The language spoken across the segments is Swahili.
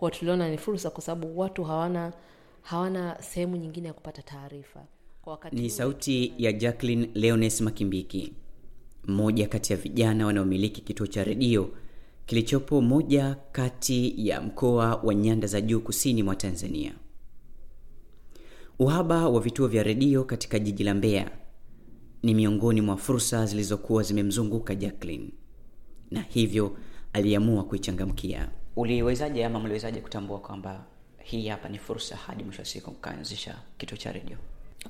kwao tuliona ni fursa kwa sababu watu hawana hawana sehemu nyingine ya kupata taarifa kwa wakati Ni sauti ya jacklin Leones Makimbiki, mmoja kati ya vijana wanaomiliki kituo cha redio kilichopo moja kati ya mkoa wa nyanda za juu kusini mwa Tanzania. Uhaba wa vituo vya redio katika jiji la Mbeya ni miongoni mwa fursa zilizokuwa zimemzunguka jacklin na hivyo aliamua kuichangamkia. Uliwezaje ama mliwezaje kutambua kwamba hii hapa ni fursa hadi mwisho wa siku mkaanzisha kituo cha redio?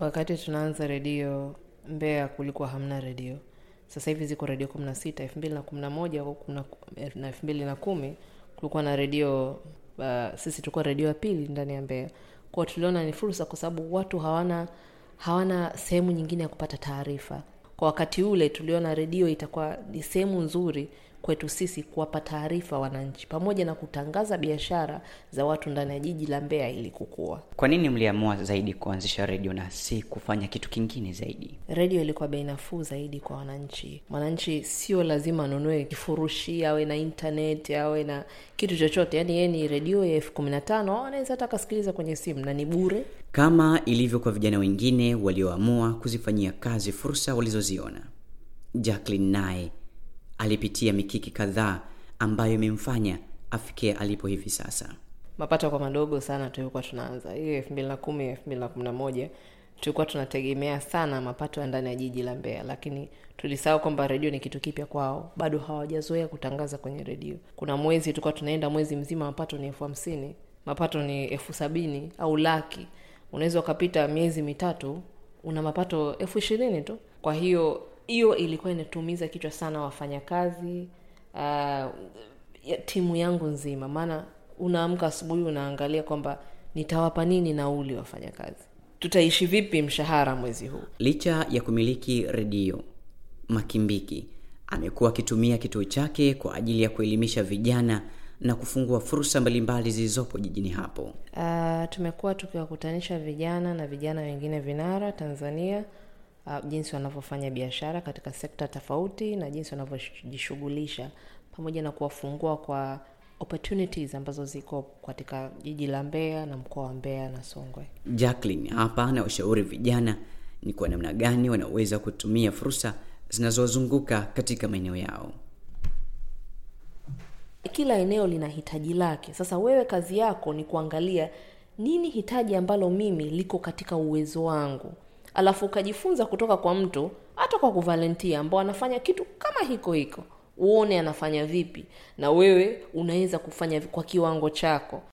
wakati tunaanza redio mbea kulikuwa hamna redio. Sasa hivi ziko redio kumi na sita elfu mbili na kumi na moja na elfu mbili na kumi kulikuwa na redio uh, sisi tulikuwa redio ya pili ndani ya mbea kwao tuliona ni fursa kwa sababu watu hawana hawana sehemu nyingine ya kupata taarifa. Kwa wakati ule tuliona redio itakuwa ni sehemu nzuri kwetu sisi kuwapa taarifa wananchi pamoja na kutangaza biashara za watu ndani ya jiji la mbeya ili kukua. Kwa nini mliamua zaidi kuanzisha redio na si kufanya kitu kingine zaidi? redio ilikuwa bei nafuu zaidi kwa wananchi. Mwananchi sio lazima anunue kifurushi awe na internet awe na kitu chochote. Yaani yeye ni redio ya elfu kumi na tano anaweza hata akasikiliza kwenye simu na ni bure. Kama ilivyo kwa vijana wengine walioamua kuzifanyia kazi fursa walizoziona, Jacqueline naye alipitia mikiki kadhaa ambayo imemfanya afikie alipo hivi sasa. mapato kwa madogo sana tulikuwa tunaanza. Hiyo tulikuwa tunategemea sana mapato ya ndani ya jiji la mbeya. Lakini tulisahau kwamba redio ni kitu kipya kwao. Bado hawajazoea kutangaza kwenye redio. Kuna mwezi tulikuwa tunaenda mwezi mzima mapato ni elfu hamsini mapato ni elfu sabini au laki. Unaweza ukapita miezi mitatu una mapato elfu ishirini tu. Kwa hiyo hiyo ilikuwa inatumiza kichwa sana wafanyakazi uh, ya timu yangu nzima. Maana unaamka asubuhi unaangalia kwamba nitawapa nini nauli wafanyakazi. Tutaishi vipi mshahara mwezi huu? Licha ya kumiliki redio, Makimbiki amekuwa akitumia kituo chake kwa ajili ya kuelimisha vijana na kufungua fursa mbalimbali zilizopo jijini hapo. Uh, tumekuwa tukiwakutanisha vijana na vijana wengine vinara Tanzania uh, jinsi wanavyofanya biashara katika sekta tofauti na jinsi wanavyojishughulisha pamoja na kuwafungua kwa opportunities ambazo ziko katika jiji la Mbeya na mkoa wa Mbeya na Songwe. Jacqueline hapa na washauri vijana ni kwa namna gani wanaweza kutumia fursa zinazowazunguka katika maeneo yao. kila eneo lina hitaji lake sasa wewe kazi yako ni kuangalia nini hitaji ambalo mimi liko katika uwezo wangu alafu ukajifunza kutoka kwa mtu hata kwa kuvalentia ambao anafanya kitu kama hiko hiko. Uone anafanya vipi na wewe unaweza kufanya kwa kiwango chako